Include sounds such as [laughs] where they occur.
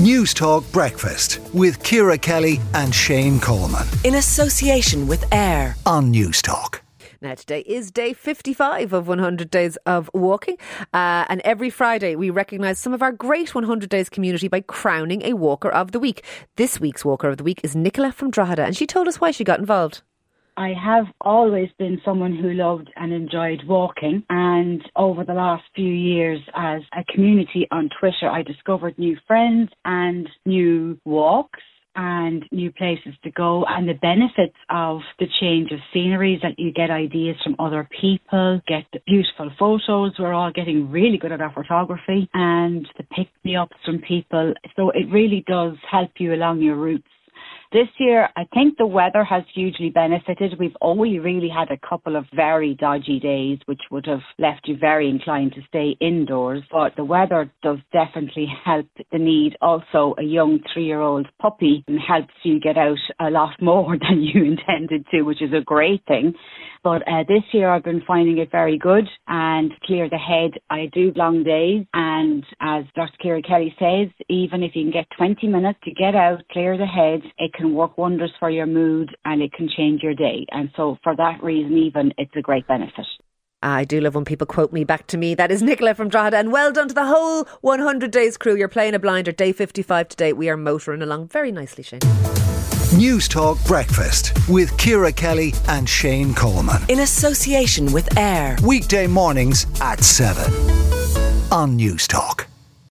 Newstalk Breakfast with Ciara Kelly and Shane Coleman. In association with AIR on Newstalk. Now, today is day 55 of 100 Days of Walking. Uh, and every Friday, we recognise some of our great 100 Days community by crowning a Walker of the Week. This week's Walker of the Week is Nicola from Drogheda, and she told us why she got involved. I have always been someone who loved and enjoyed walking. And over the last few years, as a community on Twitter, I discovered new friends and new walks and new places to go and the benefits of the change of sceneries that you get ideas from other people, get beautiful photos. We're all getting really good at our photography and the pick me ups from people. So it really does help you along your routes this year, I think the weather has hugely benefited. We've only really had a couple of very dodgy days, which would have left you very inclined to stay indoors. But the weather does definitely help the need. Also, a young three year old puppy helps you get out a lot more [laughs] than you intended to, which is a great thing. But uh, this year I've been finding it very good and clear the head. I do long days and as Dr. Ciara Kelly says, even if you can get 20 minutes to get out, clear the head, it can work wonders for your mood and it can change your day. And so for that reason even, it's a great benefit. I do love when people quote me back to me. That is Nicola from Drogheda. And well done to the whole 100 Days crew. You're playing a blinder. Day 55 today. We are motoring along very nicely, Shane. Newstalk Breakfast with Ciara Kelly and Shane Coleman. In association with AIR. Weekday mornings at 7 on Newstalk.